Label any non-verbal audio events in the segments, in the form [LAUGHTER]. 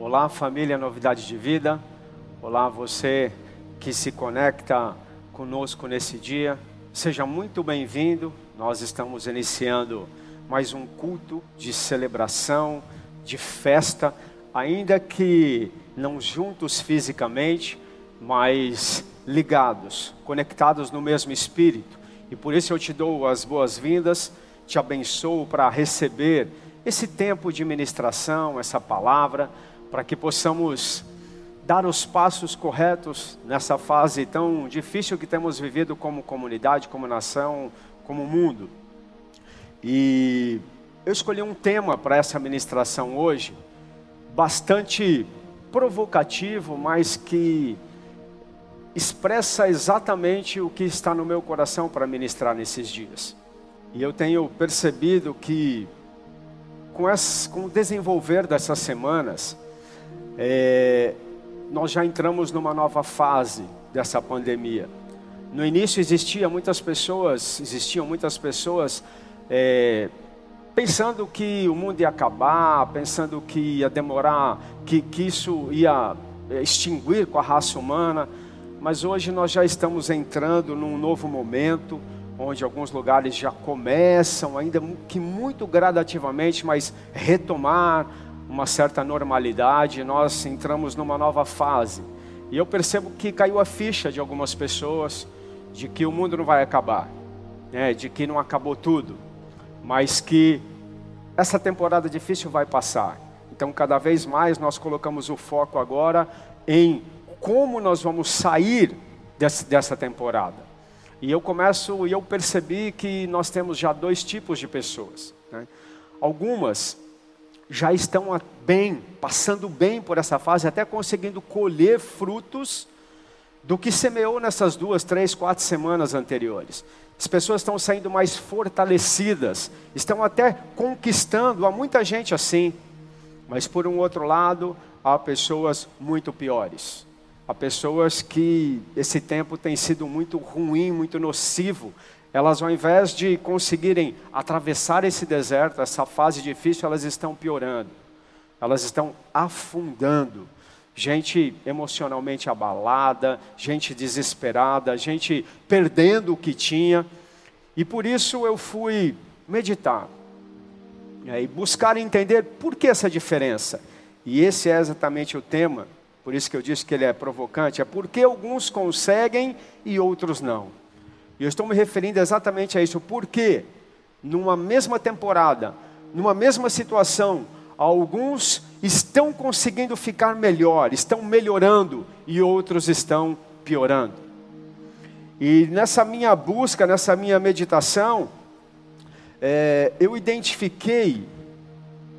Olá, família Novidade de Vida. Olá, você que se conecta conosco nesse dia. Seja muito bem-vindo. Nós estamos iniciando mais um culto de celebração, de festa, ainda que não juntos fisicamente, mas ligados, conectados no mesmo espírito. E por isso eu te dou as boas-vindas, te abençoo para receber esse tempo de ministração, essa palavra para que possamos dar os passos corretos nessa fase tão difícil que temos vivido como comunidade, como nação, como mundo. E eu escolhi um tema para essa ministração hoje, bastante provocativo, mas que expressa exatamente o que está no meu coração para ministrar nesses dias. E eu tenho percebido que, com, com o desenvolver dessas semanas, é, nós já entramos numa nova fase dessa pandemia. No início existia muitas pessoas, existiam muitas pessoas é, pensando que o mundo ia acabar, pensando que ia demorar, que, que isso ia é, extinguir com a raça humana. Mas hoje nós já estamos entrando num novo momento, onde alguns lugares já começam, ainda que muito gradativamente, mas retomar uma certa normalidade, nós entramos numa nova fase. E eu percebo que caiu a ficha de algumas pessoas de que o mundo não vai acabar, né? de que não acabou tudo, mas que essa temporada difícil vai passar. Então, cada vez mais nós colocamos o foco agora em como nós vamos sair desse, dessa temporada. E eu começo e eu percebi que nós temos já dois tipos de pessoas. Né? Algumas já estão bem, passando bem por essa fase, até conseguindo colher frutos do que semeou nessas duas, três, quatro semanas anteriores. As pessoas estão saindo mais fortalecidas, estão até conquistando, há muita gente assim, mas por um outro lado, há pessoas muito piores. Há pessoas que esse tempo tem sido muito ruim, muito nocivo, elas ao invés de conseguirem atravessar esse deserto, essa fase difícil, elas estão piorando. Elas estão afundando. Gente emocionalmente abalada, gente desesperada, gente perdendo o que tinha. E por isso eu fui meditar e buscar entender por que essa diferença. E esse é exatamente o tema, por isso que eu disse que ele é provocante, é porque alguns conseguem e outros não. E eu estou me referindo exatamente a isso, porque numa mesma temporada, numa mesma situação, alguns estão conseguindo ficar melhor, estão melhorando e outros estão piorando. E nessa minha busca, nessa minha meditação, é, eu identifiquei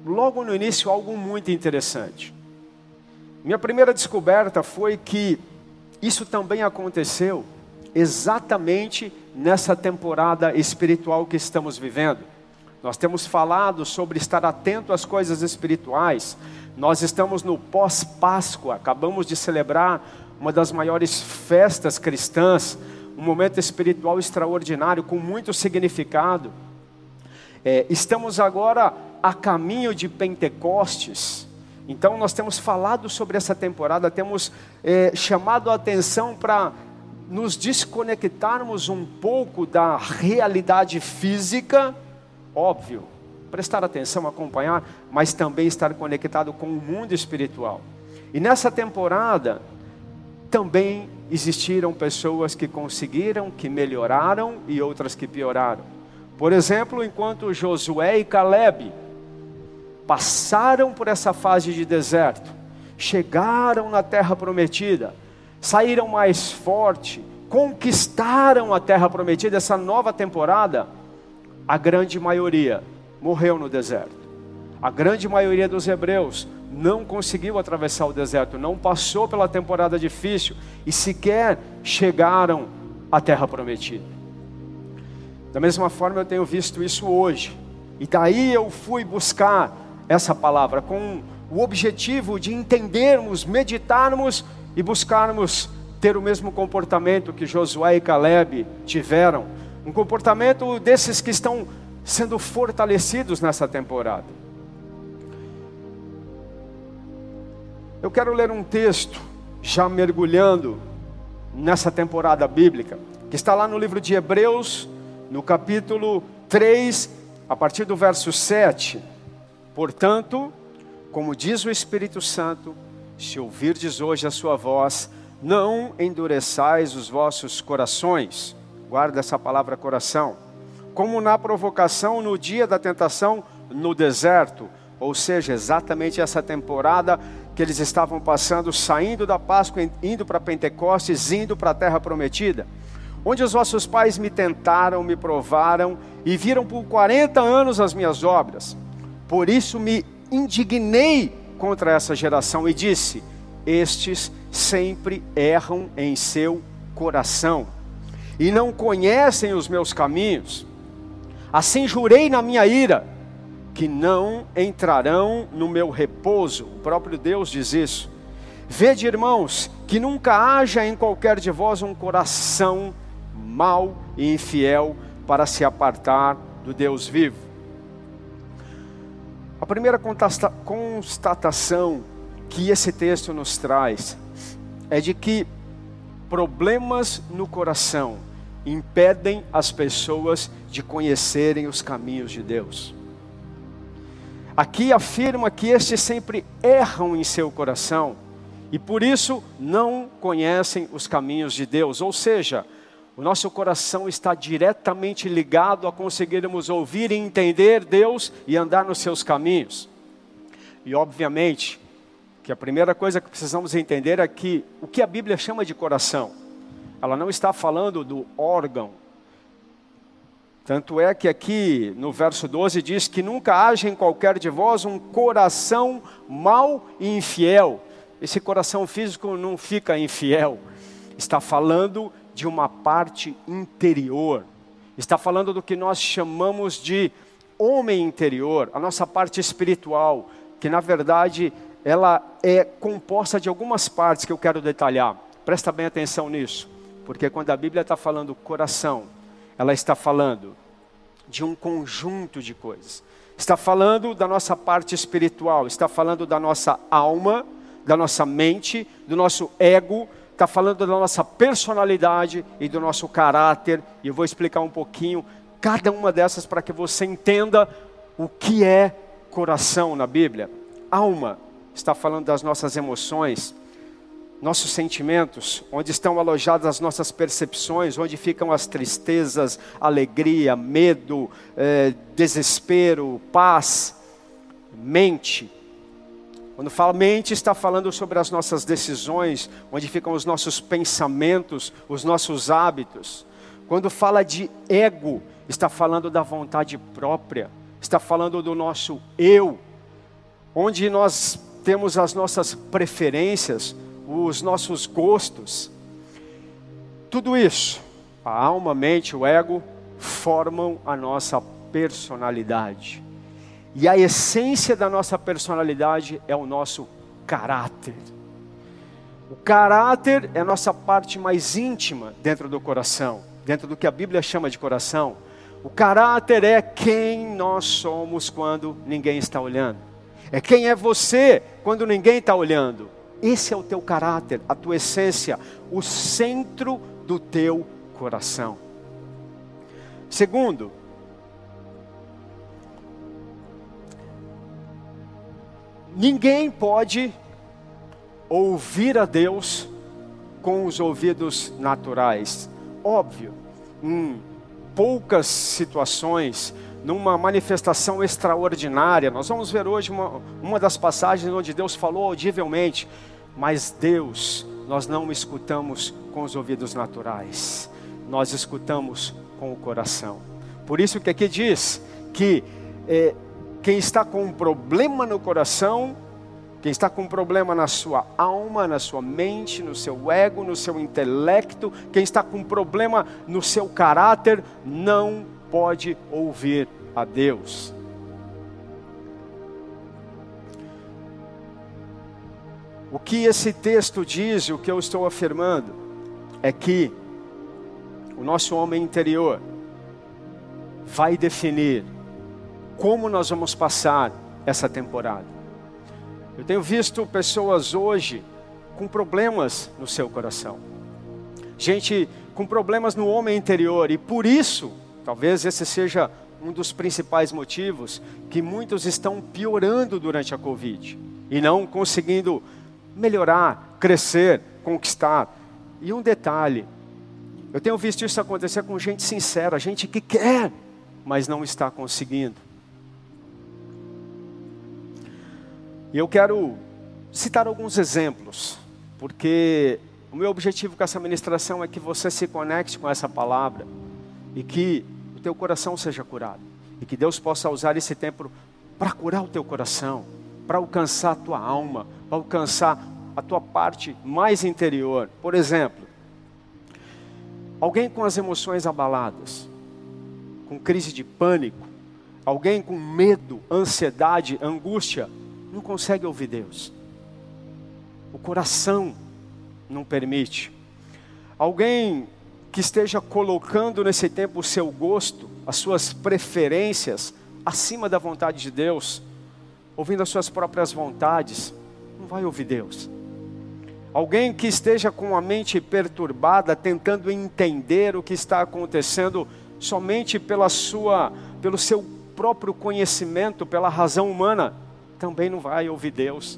logo no início algo muito interessante. Minha primeira descoberta foi que isso também aconteceu exatamente nessa temporada espiritual que estamos vivendo. Nós temos falado sobre estar atento às coisas espirituais. Nós estamos no pós-Páscoa, acabamos de celebrar uma das maiores festas cristãs, um momento espiritual extraordinário, com muito significado. É, estamos agora a caminho de Pentecostes. Então, nós temos falado sobre essa temporada, temos é, chamado a atenção para nos desconectarmos um pouco da realidade física, óbvio, prestar atenção, acompanhar, mas também estar conectado com o mundo espiritual. E nessa temporada também existiram pessoas que conseguiram, que melhoraram e outras que pioraram. Por exemplo, enquanto Josué e Caleb passaram por essa fase de deserto, chegaram na terra prometida, saíram mais forte, conquistaram a terra prometida, essa nova temporada, a grande maioria morreu no deserto. A grande maioria dos hebreus não conseguiu atravessar o deserto, não passou pela temporada difícil e sequer chegaram à terra prometida. Da mesma forma eu tenho visto isso hoje. E daí eu fui buscar essa palavra com o objetivo de entendermos, meditarmos e buscarmos ter o mesmo comportamento que Josué e Caleb tiveram, um comportamento desses que estão sendo fortalecidos nessa temporada. Eu quero ler um texto, já mergulhando nessa temporada bíblica, que está lá no livro de Hebreus, no capítulo 3, a partir do verso 7. Portanto, como diz o Espírito Santo, se ouvirdes hoje a sua voz, não endureçais os vossos corações. Guarda essa palavra coração. Como na provocação no dia da tentação no deserto, ou seja, exatamente essa temporada que eles estavam passando, saindo da Páscoa, indo para Pentecostes, indo para a terra prometida, onde os vossos pais me tentaram, me provaram e viram por 40 anos as minhas obras. Por isso me indignei contra essa geração e disse: Estes sempre erram em seu coração e não conhecem os meus caminhos. Assim jurei na minha ira que não entrarão no meu repouso. O próprio Deus diz isso. Vede, irmãos, que nunca haja em qualquer de vós um coração mau e infiel para se apartar do Deus vivo. A primeira constatação que esse texto nos traz é de que problemas no coração impedem as pessoas de conhecerem os caminhos de Deus. Aqui afirma que estes sempre erram em seu coração e por isso não conhecem os caminhos de Deus. Ou seja, o nosso coração está diretamente ligado a conseguirmos ouvir e entender Deus e andar nos seus caminhos. E obviamente que a primeira coisa que precisamos entender é que o que a Bíblia chama de coração, ela não está falando do órgão tanto é que aqui no verso 12 diz que nunca haja em qualquer de vós um coração mau e infiel. Esse coração físico não fica infiel. Está falando de uma parte interior. Está falando do que nós chamamos de homem interior, a nossa parte espiritual, que na verdade ela é composta de algumas partes que eu quero detalhar. Presta bem atenção nisso, porque quando a Bíblia está falando coração, ela está falando de um conjunto de coisas. Está falando da nossa parte espiritual, está falando da nossa alma, da nossa mente, do nosso ego, está falando da nossa personalidade e do nosso caráter. E eu vou explicar um pouquinho cada uma dessas para que você entenda o que é coração na Bíblia. Alma está falando das nossas emoções, nossos sentimentos, onde estão alojadas as nossas percepções, onde ficam as tristezas, alegria, medo, eh, desespero, paz, mente. Quando fala mente, está falando sobre as nossas decisões, onde ficam os nossos pensamentos, os nossos hábitos. Quando fala de ego, está falando da vontade própria, está falando do nosso eu, onde nós temos as nossas preferências, os nossos gostos. Tudo isso, a alma, a mente, o ego, formam a nossa personalidade. E a essência da nossa personalidade é o nosso caráter. O caráter é a nossa parte mais íntima dentro do coração, dentro do que a Bíblia chama de coração. O caráter é quem nós somos quando ninguém está olhando. É quem é você quando ninguém está olhando. Esse é o teu caráter, a tua essência, o centro do teu coração. Segundo, ninguém pode ouvir a Deus com os ouvidos naturais. Óbvio, em poucas situações, numa manifestação extraordinária. Nós vamos ver hoje uma, uma das passagens onde Deus falou audivelmente, mas Deus, nós não escutamos com os ouvidos naturais, nós escutamos com o coração. Por isso que aqui diz que é, quem está com um problema no coração, quem está com um problema na sua alma, na sua mente, no seu ego, no seu intelecto, quem está com um problema no seu caráter, não pode ouvir a Deus. O que esse texto diz, o que eu estou afirmando, é que o nosso homem interior vai definir como nós vamos passar essa temporada. Eu tenho visto pessoas hoje com problemas no seu coração. Gente com problemas no homem interior e por isso, talvez esse seja um dos principais motivos que muitos estão piorando durante a Covid e não conseguindo melhorar, crescer, conquistar. E um detalhe, eu tenho visto isso acontecer com gente sincera, gente que quer, mas não está conseguindo. E eu quero citar alguns exemplos, porque o meu objetivo com essa ministração é que você se conecte com essa palavra e que o teu coração seja curado. E que Deus possa usar esse tempo para curar o teu coração, para alcançar a tua alma, para alcançar a tua parte mais interior. Por exemplo, alguém com as emoções abaladas, com crise de pânico, alguém com medo, ansiedade, angústia, não consegue ouvir Deus. O coração não permite. Alguém que esteja colocando nesse tempo o seu gosto, as suas preferências acima da vontade de Deus, ouvindo as suas próprias vontades, não vai ouvir Deus. Alguém que esteja com a mente perturbada, tentando entender o que está acontecendo somente pela sua, pelo seu próprio conhecimento, pela razão humana, também não vai ouvir Deus.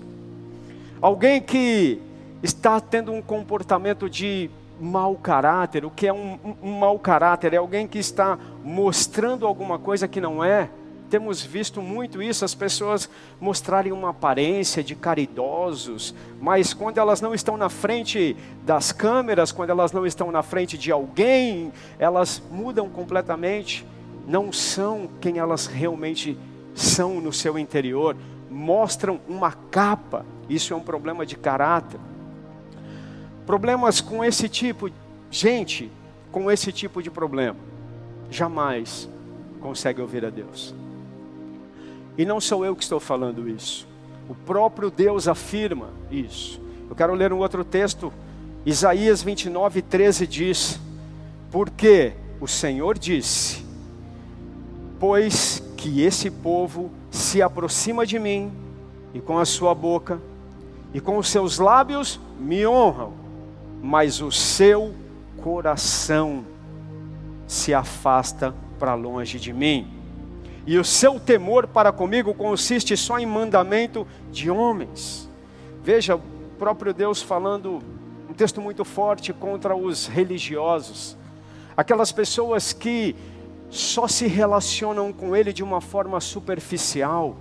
Alguém que está tendo um comportamento de mau caráter. O que é um, um, mau caráter? É alguém que está mostrando alguma coisa que não é. Temos visto muito isso, as pessoas mostrarem uma aparência de caridosos, mas quando elas não estão na frente das câmeras, quando elas não estão na frente de alguém, elas mudam completamente, não são quem elas realmente são no seu interior, mostram uma capa, isso é um problema de caráter. Problemas com esse tipo, gente com esse tipo de problema, jamais consegue ouvir a Deus. E não sou eu que estou falando isso. O próprio Deus afirma isso. Eu quero ler um outro texto. Isaías 29, 13 diz: Porque o Senhor disse: Pois que esse povo se aproxima de mim, e com a sua boca e com os seus lábios me honram, mas o seu coração se afasta para longe de mim. E o seu temor para comigo consiste só em mandamento de homens. Veja, o próprio Deus falando um texto muito forte contra os religiosos, aquelas pessoas que só se relacionam com Ele de uma forma superficial,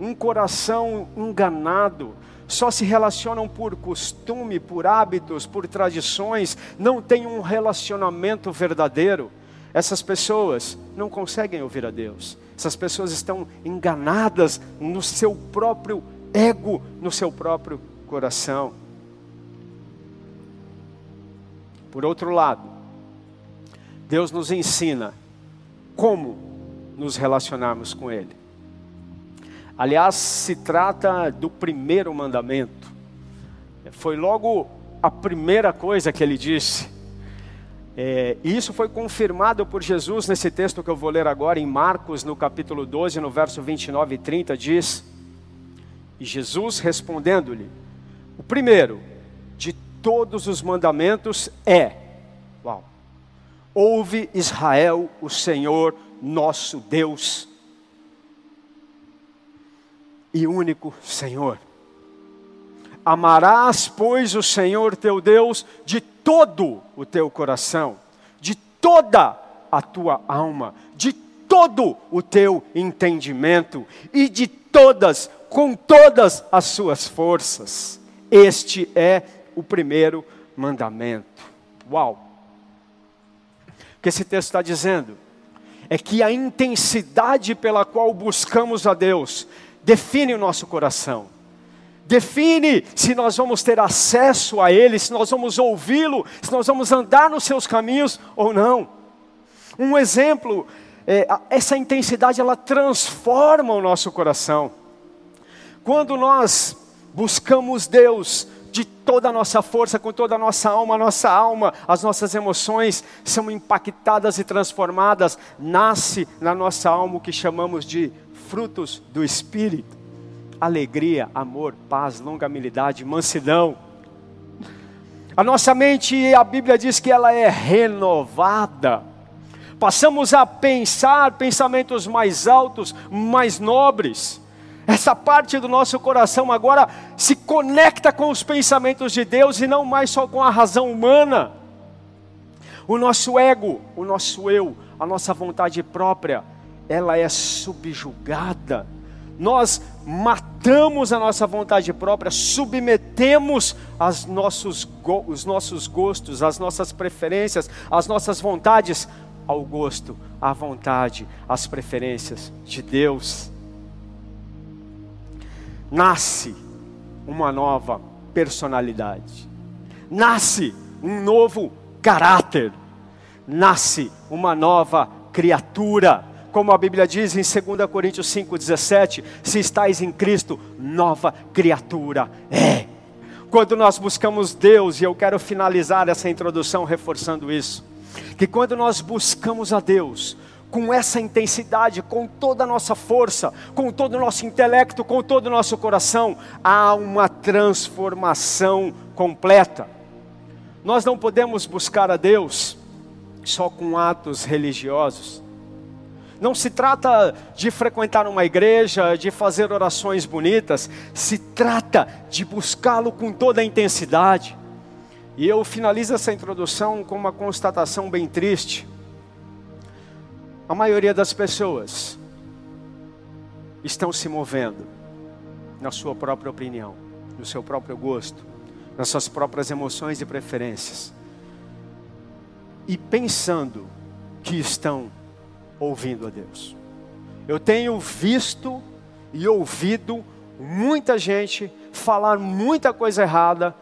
um coração enganado, só se relacionam por costume, por hábitos, por tradições, não têm um relacionamento verdadeiro. Essas pessoas não conseguem ouvir a Deus. Essas pessoas estão enganadas no seu próprio ego, no seu próprio coração. Por outro lado, Deus nos ensina como nos relacionarmos com Ele. Aliás, se trata do primeiro mandamento. Foi logo a primeira coisa que ele disse. É, e isso foi confirmado por Jesus nesse texto que eu vou ler agora, em Marcos, no capítulo 12, no verso 29 e 30, diz: E Jesus respondendo-lhe: O primeiro de todos os mandamentos é: Ouve Israel, o Senhor nosso Deus e único Senhor. Amarás, pois, o Senhor teu Deus de todo o teu coração, de toda a tua alma, de todo o teu entendimento e de todas, com todas as suas forças. Este é o primeiro mandamento. Uau! O que esse texto está dizendo? É que a intensidade pela qual buscamos a Deus define o nosso coração. Define se nós vamos ter acesso a Ele, se nós vamos ouvi-lo, se nós vamos andar nos seus caminhos ou não. Um exemplo, é, essa intensidade ela transforma o nosso coração. Quando nós buscamos Deus de toda a nossa força, com toda a nossa alma, a nossa alma, as nossas emoções são impactadas e transformadas, nasce na nossa alma o que chamamos de frutos do Espírito. alegria, amor, paz, longanimidade, mansidão. A nossa mente, a Bíblia diz que ela é renovada. Passamos a pensar pensamentos mais altos, mais nobres. Essa parte do nosso coração agora se conecta com os pensamentos de Deus e não mais só com a razão humana. O nosso ego, o nosso eu, a nossa vontade própria, ela é subjugada nós matamos a nossa vontade própria, submetemos as nossos, os nossos gostos, as nossas preferências, as nossas vontades ao gosto, à vontade, às preferências de Deus. Nasce uma nova personalidade, nasce um novo caráter, nasce uma nova criatura. Como a Bíblia diz em 2 Coríntios 5,17: se estáis em Cristo, nova criatura é. Quando nós buscamos Deus, e eu quero finalizar essa introdução reforçando isso, que quando nós buscamos a Deus, com essa intensidade, com toda a nossa força, com todo o nosso intelecto, com todo o nosso coração, há uma transformação completa. Nós não podemos buscar a Deus só com atos religiosos. Não se trata de frequentar uma igreja, de fazer orações bonitas, se trata de buscá-lo com toda a intensidade. E eu finalizo essa introdução com uma constatação bem triste. A maioria das pessoas estão se movendo na sua própria opinião, no seu próprio gosto, nas suas próprias emoções e preferências, e pensando que estão ouvindo a Deus. Eu tenho visto e ouvido muita gente falar muita coisa errada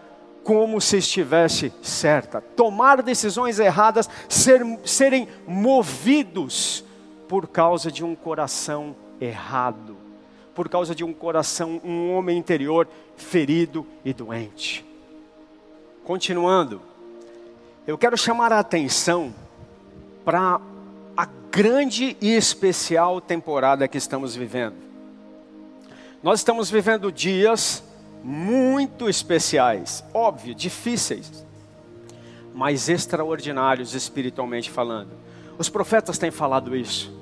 como se estivesse certa, tomar decisões erradas, ser, serem movidos por causa de um coração errado, por causa de um coração, um homem interior ferido e doente. Continuando, eu quero chamar a atenção para a grande e especial temporada que estamos vivendo. Nós estamos vivendo dias muito especiais, óbvio, difíceis, mas extraordinários espiritualmente falando. Os profetas têm falado isso.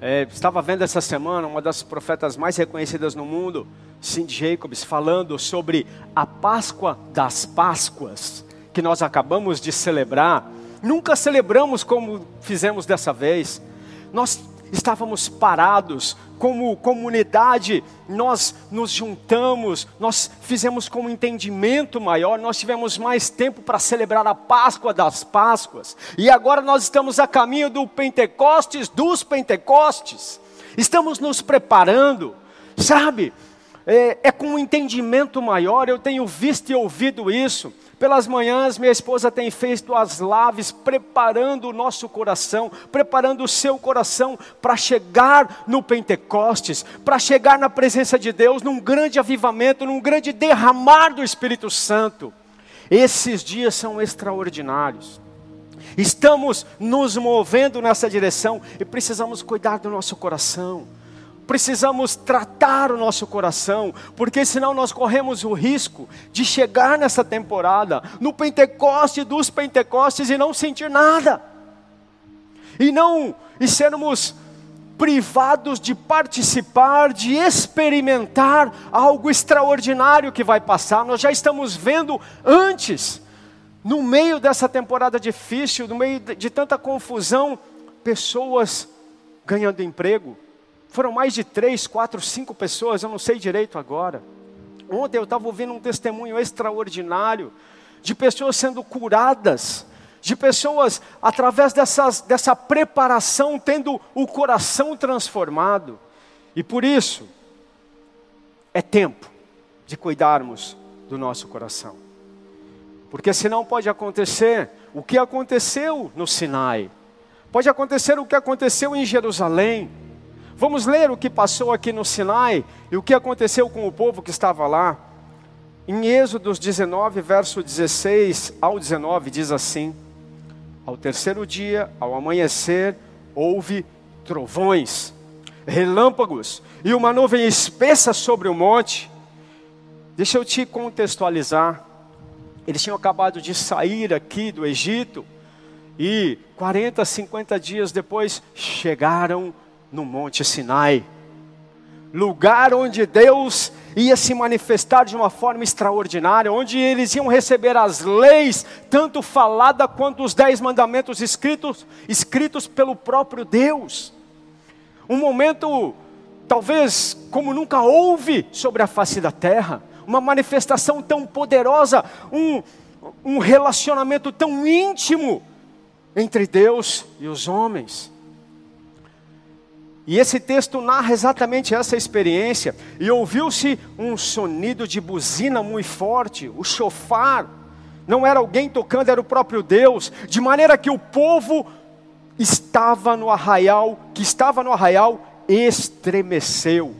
É, estava vendo essa semana uma das profetas mais reconhecidas no mundo, Cindy Jacobs, falando sobre a Páscoa das Páscoas, que nós acabamos de celebrar Nunca celebramos como fizemos dessa vez. Nós estávamos parados, como comunidade, nós nos juntamos, nós fizemos com um entendimento maior, nós tivemos mais tempo para celebrar a Páscoa das Páscoas, e agora nós estamos a caminho do Pentecostes dos Pentecostes, estamos nos preparando, sabe? É, é com um entendimento maior, eu tenho visto e ouvido isso. Pelas manhãs, minha esposa tem feito as laves, preparando o nosso coração, preparando o seu coração para chegar no Pentecostes, para chegar na presença de Deus, num grande avivamento, num grande derramar do Espírito Santo. Esses dias são extraordinários. Estamos nos movendo nessa direção e precisamos cuidar do nosso coração precisamos tratar o nosso coração, porque senão nós corremos o risco de chegar nessa temporada, no Pentecoste dos Pentecostes e não sentir nada. E não e sermos privados de participar, de experimentar algo extraordinário que vai passar. Nós já estamos vendo antes, no meio dessa temporada difícil, no meio de tanta confusão, pessoas ganhando emprego, foram mais de três, quatro, cinco pessoas, eu não sei direito agora. Ontem eu estava ouvindo um testemunho extraordinário de pessoas sendo curadas, de pessoas, através dessas, dessa preparação, tendo o coração transformado. E por isso, é tempo de cuidarmos do nosso coração. Porque senão pode acontecer o que aconteceu no Sinai, pode acontecer o que aconteceu em Jerusalém Vamos ler o que passou aqui no Sinai e o que aconteceu com o povo que estava lá. Em Êxodo 19, verso 16 ao 19, diz assim: Ao terceiro dia, ao amanhecer, houve trovões, relâmpagos e uma nuvem espessa sobre o monte. Deixa eu te contextualizar. Eles tinham acabado de sair aqui do Egito e 40, 50 dias depois chegaram no Monte Sinai lugar onde Deus ia se manifestar de uma forma extraordinária, onde eles iam receber as leis, tanto falada quanto os dez mandamentos escritos, escritos pelo próprio Deus. Um momento, talvez, como nunca houve sobre a face da terra, uma manifestação tão poderosa, um, um relacionamento tão íntimo entre Deus e os homens. E esse texto narra exatamente essa experiência. E ouviu-se um sonido de buzina muito forte, o chofar. Não era alguém tocando, era o próprio Deus. De maneira que o povo estava no arraial, que estava no arraial, estremeceu.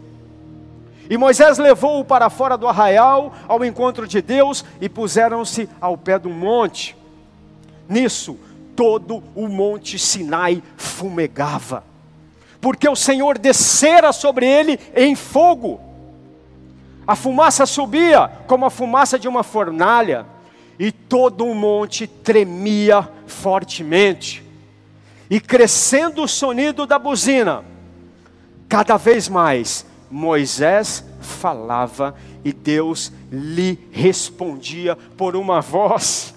E Moisés levou-o para fora do arraial, ao encontro de Deus, e puseram-se ao pé do monte. Nisso, todo o monte Sinai fumegava porque o Senhor descera sobre ele em fogo. A fumaça subia como a fumaça de uma fornalha, e todo o monte tremia fortemente. E crescendo o sonido da buzina, cada vez mais Moisés falava e Deus lhe respondia por uma voz.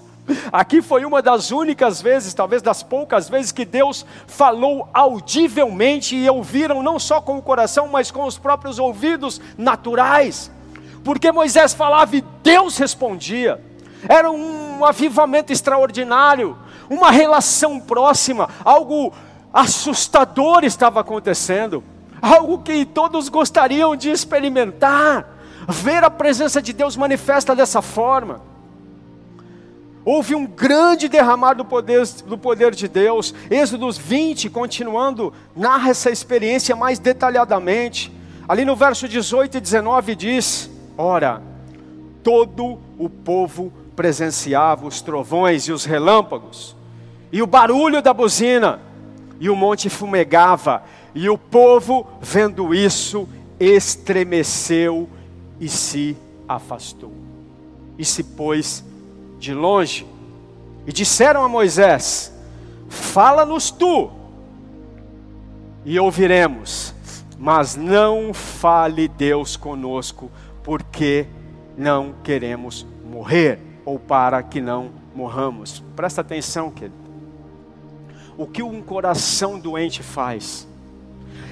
Aqui foi uma das únicas vezes, talvez das poucas vezes, que Deus falou audivelmente e ouviram não só com o coração, mas com os próprios ouvidos naturais. Porque Moisés falava e Deus respondia. Era um avivamento extraordinário, uma relação próxima, algo assustador estava acontecendo, algo que todos gostariam de experimentar, ver a presença de Deus manifesta dessa forma. Houve um grande derramar do poder, do poder de Deus. Êxodos 20, continuando, narra essa experiência mais detalhadamente. Ali no verso 18 e 19 diz: Ora, todo o povo presenciava os trovões e os relâmpagos, e o barulho da buzina, e o monte fumegava, e o povo, vendo isso, estremeceu e se afastou, e se pôs de longe e disseram a Moisés: Fala-nos tu, e ouviremos, mas não fale Deus conosco, porque não queremos morrer, ou para que não morramos. Presta atenção, querido. O que um coração doente faz?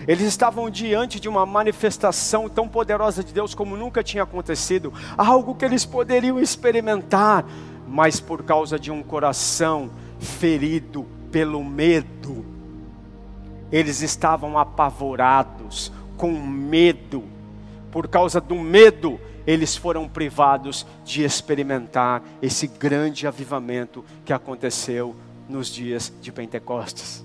Eles estavam diante de uma manifestação tão poderosa de Deus como nunca tinha acontecido, algo que eles poderiam experimentar, mas por causa de um coração ferido pelo medo. Eles estavam apavorados, com medo. Por causa do medo, eles foram privados de experimentar esse grande avivamento que aconteceu nos dias de Pentecostes.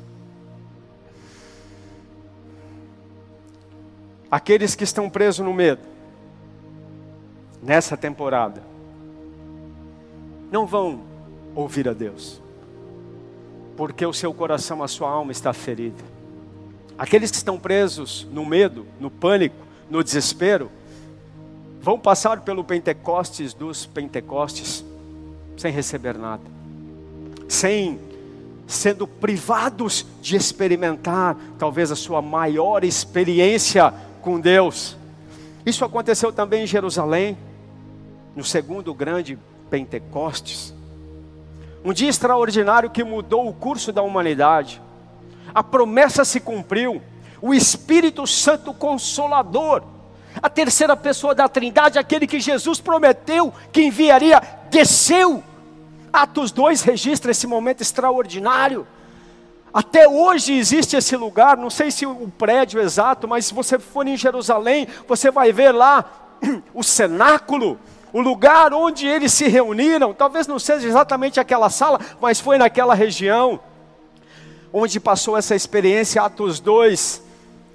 Aqueles que estão presos no medo, nessa temporada, não vão ouvir a Deus, porque o seu coração, a sua alma está ferida. Aqueles que estão presos no medo, no pânico, no desespero, vão passar pelo Pentecostes dos Pentecostes sem receber nada, sem sendo privados de experimentar talvez a sua maior experiência com Deus. Isso aconteceu também em Jerusalém, no segundo grande Pentecostes. Um dia extraordinário que mudou o curso da humanidade. A promessa se cumpriu. O Espírito Santo Consolador, a terceira pessoa da Trindade, aquele que Jesus prometeu que enviaria, desceu. Atos 2 registra esse momento extraordinário. Até hoje existe esse lugar, não sei se o prédio exato, mas se você for em Jerusalém, você vai ver lá [CLEARS THROAT] o cenáculo, o lugar onde eles se reuniram, talvez não seja exatamente aquela sala, mas foi naquela região, onde passou essa experiência, Atos 2,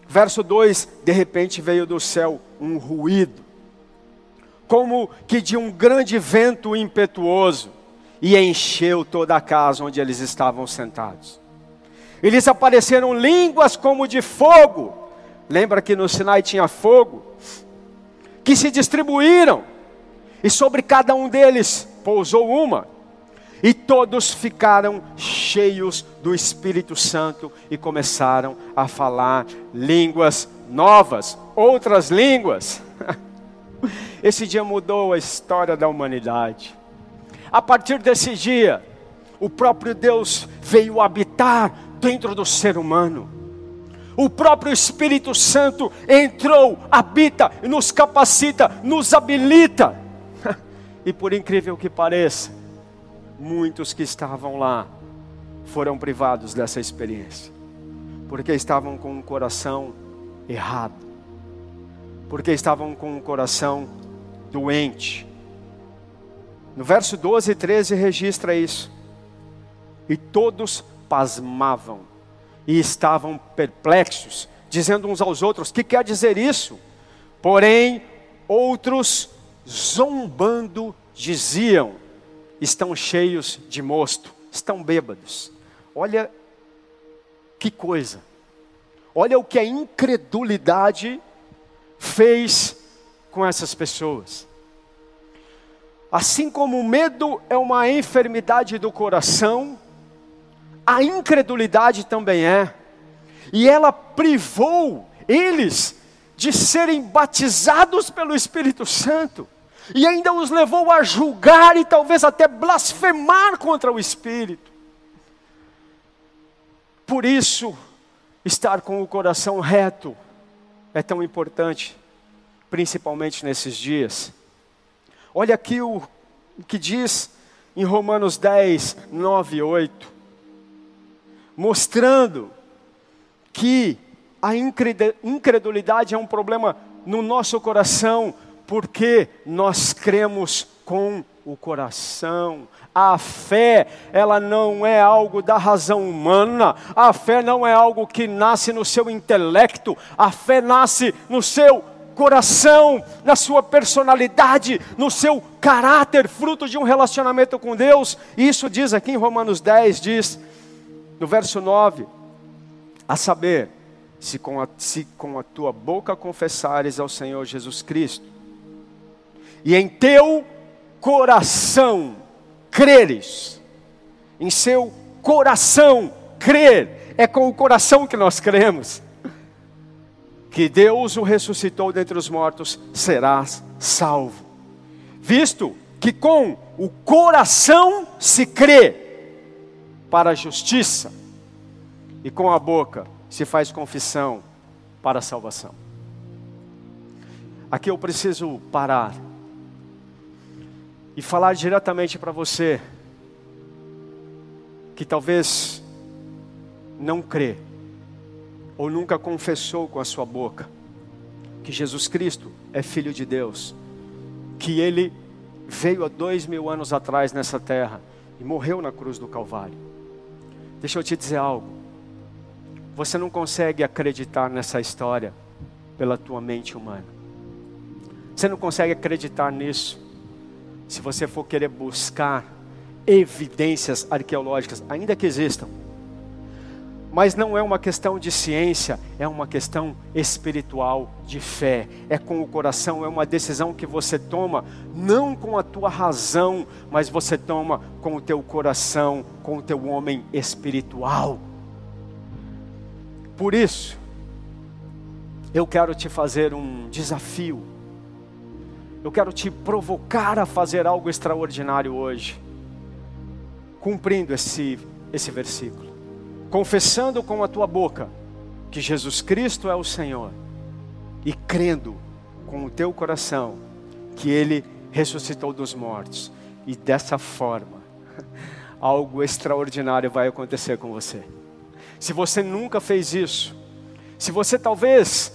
verso 2: de repente veio do céu um ruído, como que de um grande vento impetuoso, e encheu toda a casa onde eles estavam sentados. Eles apareceram línguas como de fogo, Lembra que no Sinai tinha fogo? Que se distribuíram, e sobre cada um deles pousou uma, e todos ficaram cheios do Espírito Santo e começaram a falar línguas novas, outras línguas. [LAUGHS] Esse dia mudou a história da humanidade. A partir desse dia, o próprio Deus veio habitar dentro do ser humano. O próprio Espírito Santo entrou, habita, nos capacita, nos habilita. E por incrível que pareça, muitos que estavam lá foram privados dessa experiência, porque estavam com um coração errado, porque estavam com um coração doente. No verso 12 e 13 registra isso. E todos pasmavam e estavam perplexos, dizendo uns aos outros: Que quer dizer isso? Porém, outros zombando diziam: Estão cheios de mosto, estão bêbados. Olha que coisa. Olha o que a incredulidade fez com essas pessoas. Assim como o medo é uma enfermidade do coração, a incredulidade também é. E ela privou eles de serem batizados pelo Espírito Santo. E ainda os levou a julgar e talvez até blasfemar contra o Espírito. Por isso, estar com o coração reto é tão importante, principalmente nesses dias. Olha aqui o, o que diz em Romanos 10, 9 e 8 mostrando que a incredulidade é um problema no nosso coração, porque nós cremos com o coração. A fé, ela não é algo da razão humana, a fé não é algo que nasce no seu intelecto, a fé nasce no seu coração, na sua personalidade, no seu caráter, fruto de um relacionamento com Deus. Isso diz aqui em Romanos 10, diz: no verso 9, a saber, se com a, se com a tua boca confessares ao Senhor Jesus Cristo, e em teu coração creres, em seu coração crer, é com o coração que nós cremos, que Deus o ressuscitou dentre os mortos, serás salvo. Visto que com o coração se crê, para a justiça, e com a boca se faz confissão para a salvação. Aqui eu preciso parar e falar diretamente para você que talvez não crê ou nunca confessou com a sua boca que Jesus Cristo é Filho de Deus, que Ele veio há dois mil anos atrás nessa terra e morreu na cruz do Calvário Deixa eu te dizer algo. Você não consegue acreditar nessa história pela tua mente humana. Você não consegue acreditar nisso se você for querer buscar evidências arqueológicas, ainda que existam. Mas não é uma questão de ciência, é uma questão espiritual de fé. É com o coração, é uma decisão que você toma não com a tua razão, mas você toma com o teu coração, com o teu homem espiritual. Por isso, eu quero te fazer um desafio. Eu quero te provocar a fazer algo extraordinário hoje, cumprindo esse, esse versículo confessando com a tua boca que Jesus Cristo é o Senhor e crendo com o teu coração que Ele ressuscitou dos mortos, e dessa forma, [LAUGHS] algo extraordinário vai acontecer com você. Se você nunca fez isso, se você talvez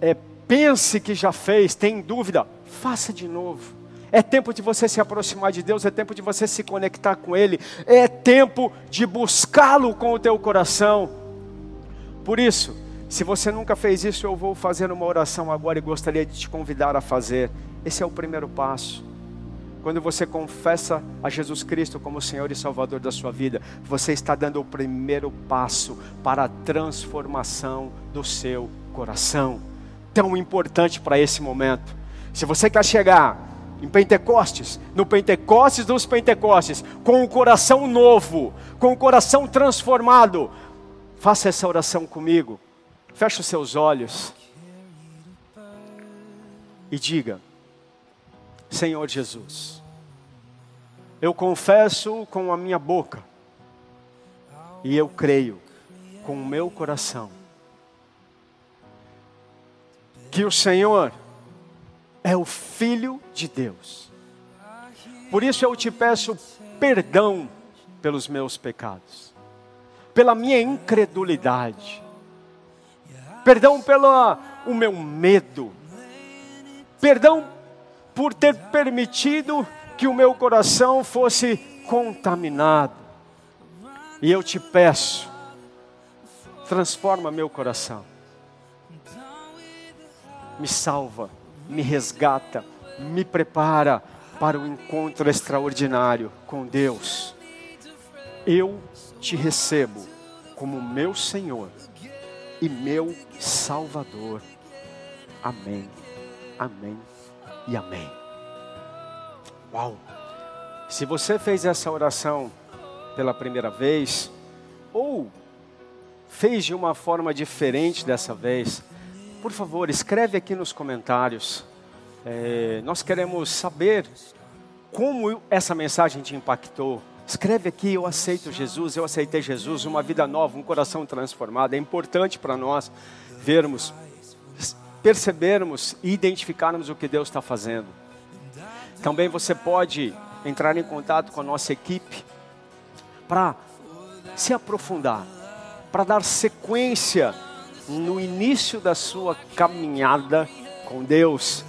é, pense que já fez, tem dúvida, faça de novo. É tempo de você se aproximar de Deus, é tempo de você se conectar com Ele, é tempo de buscá-lo com o teu coração. Por isso, se você nunca fez isso, eu vou fazer uma oração agora e gostaria de te convidar a fazer. Esse é o primeiro passo. Quando você confessa a Jesus Cristo como Senhor e Salvador da sua vida, você está dando o primeiro passo para a transformação do seu coração, tão importante para esse momento. Se você quer chegar em Pentecostes, no Pentecostes dos Pentecostes, com o coração novo, com o coração transformado, faça essa oração comigo. Feche os seus olhos e diga: Senhor Jesus, eu confesso com a minha boca e eu creio com o meu coração que o Senhor é o Filho de Deus. Por isso eu te peço perdão pelos meus pecados, pela minha incredulidade, perdão pelo o meu medo, perdão por ter permitido que o meu coração fosse contaminado. E eu te peço, transforma meu coração, me salva me resgata, me prepara para o um encontro extraordinário com Deus. Eu te recebo como meu Senhor e meu Salvador. Amém, amém e amém. Uau! Se você fez essa oração pela primeira vez, ou fez de uma forma diferente dessa vez, por favor, escreve aqui nos comentários. É, nós queremos saber como essa mensagem te impactou. Escreve aqui, eu aceito Jesus, eu aceitei Jesus, uma vida nova, um coração transformado. É importante para nós vermos, percebermos e identificarmos o que Deus está fazendo. Também você pode entrar em contato com a nossa equipe para se aprofundar, para dar sequência no início da sua caminhada com Deus,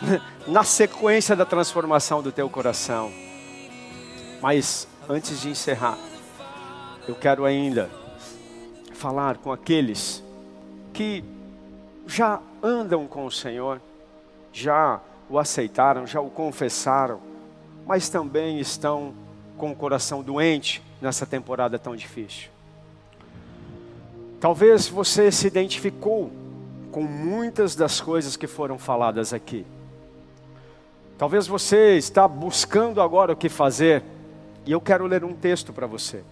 [LAUGHS] na sequência da transformação do teu coração. Mas antes de encerrar, eu quero ainda falar com aqueles que já andam com o Senhor, já o aceitaram, já o confessaram, mas também estão com o coração doente nessa temporada tão difícil. Talvez você se identificou com muitas das coisas que foram faladas aqui. Talvez você está buscando agora o que fazer, e eu quero ler um texto para você.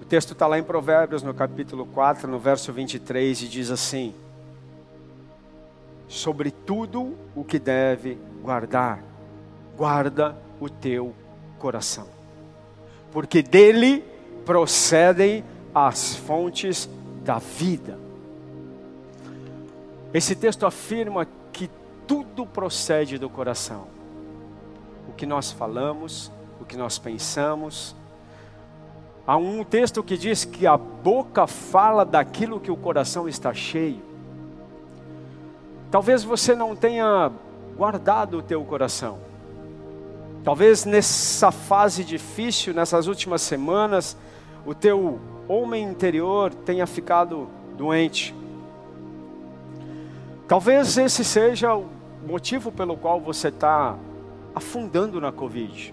O texto está lá em Provérbios, no capítulo 4, no verso 23, e diz assim: Sobre tudo o que deve guardar, guarda o teu coração porque dele procedem as fontes da vida. Esse texto afirma que tudo procede do coração. O que nós falamos, o que nós pensamos. Há um texto que diz que a boca fala daquilo que o coração está cheio. Talvez você não tenha guardado o teu coração. Talvez nessa fase difícil, nessas últimas semanas, o teu homem interior tenha ficado doente. Talvez esse seja o motivo pelo qual você está afundando na Covid.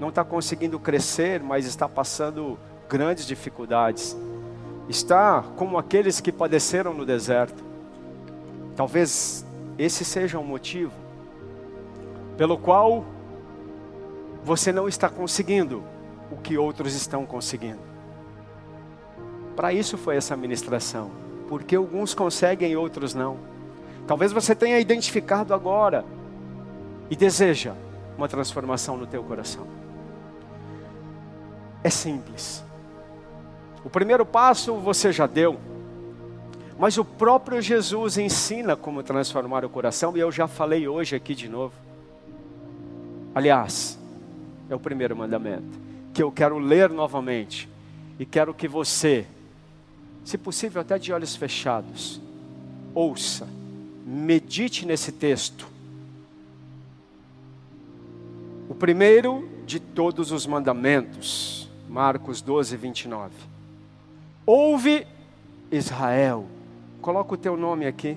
Não está conseguindo crescer, mas está passando grandes dificuldades. Está como aqueles que padeceram no deserto. Talvez esse seja o motivo pelo qual você não está conseguindo o que outros estão conseguindo. Para isso foi essa ministração, porque alguns conseguem e outros não. Talvez você tenha identificado agora e deseja uma transformação no teu coração. É simples. O primeiro passo você já deu, mas o próprio Jesus ensina como transformar o coração e eu já falei hoje aqui de novo. Aliás, é o primeiro mandamento, que eu quero ler novamente e quero que você, se possível até de olhos fechados, ouça, medite nesse texto. O primeiro de todos os mandamentos, Marcos 12, 29. Ouve Israel, coloca o teu nome aqui.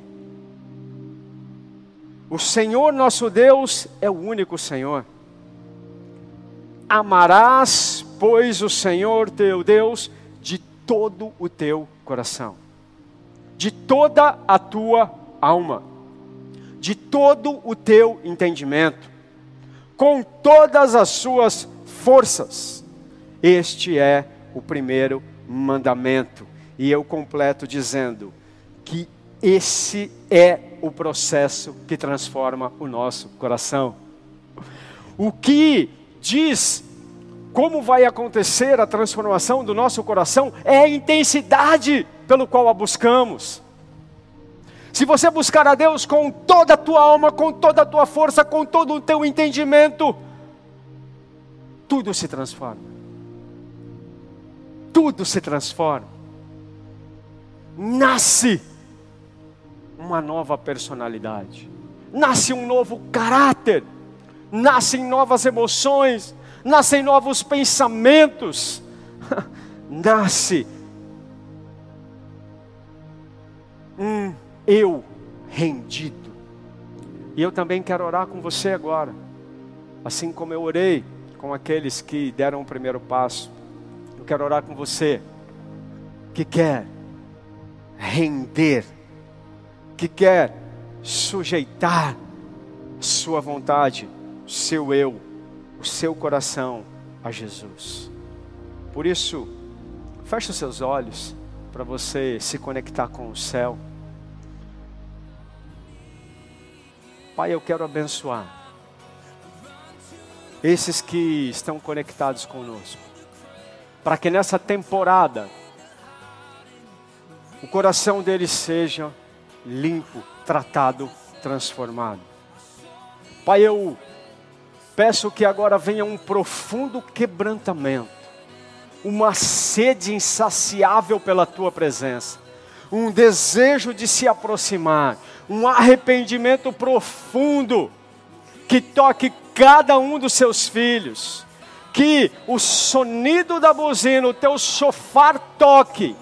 O Senhor nosso Deus é o único Senhor. Amarás, pois, o Senhor teu Deus de todo o teu coração, de toda a tua alma, de todo o teu entendimento, com todas as suas forças. Este é o primeiro mandamento. E eu completo dizendo que esse é o processo que transforma o nosso coração. O que diz como vai acontecer a transformação do nosso coração é a intensidade pelo qual a buscamos. Se você buscar a Deus com toda a tua alma, com toda a tua força, com todo o teu entendimento, tudo se transforma. Tudo se transforma. Nasce uma nova personalidade, nasce um novo caráter, nascem novas emoções, nascem novos pensamentos, [LAUGHS] nasce um eu rendido. E eu também quero orar com você agora, assim como eu orei com aqueles que deram o primeiro passo. Eu quero orar com você que quer render, que quer sujeitar sua vontade, seu eu, o seu coração a Jesus. Por isso, feche os seus olhos para você se conectar com o céu. Pai, eu quero abençoar esses que estão conectados conosco, para que nessa temporada o coração deles seja limpo, tratado, transformado. Pai, eu peço que agora venha um profundo quebrantamento, uma sede insaciável pela tua presença, um desejo de se aproximar, um arrependimento profundo que toque cada um dos seus filhos. Que o sonido da buzina, o teu sofá toque,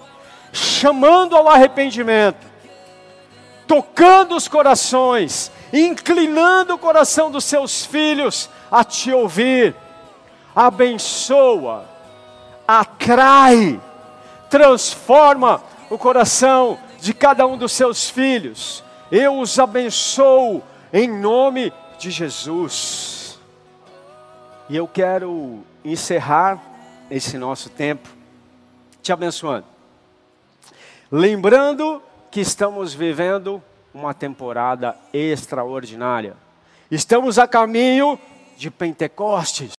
chamando ao arrependimento, tocando os corações, inclinando o coração dos seus filhos a te ouvir. Abençoa, atrai, transforma o coração de cada um dos seus filhos eu os abençoo em nome de Jesus. E eu quero encerrar esse nosso tempo te abençoando. Lembrando que estamos vivendo uma temporada extraordinária. Estamos a caminho de Pentecostes.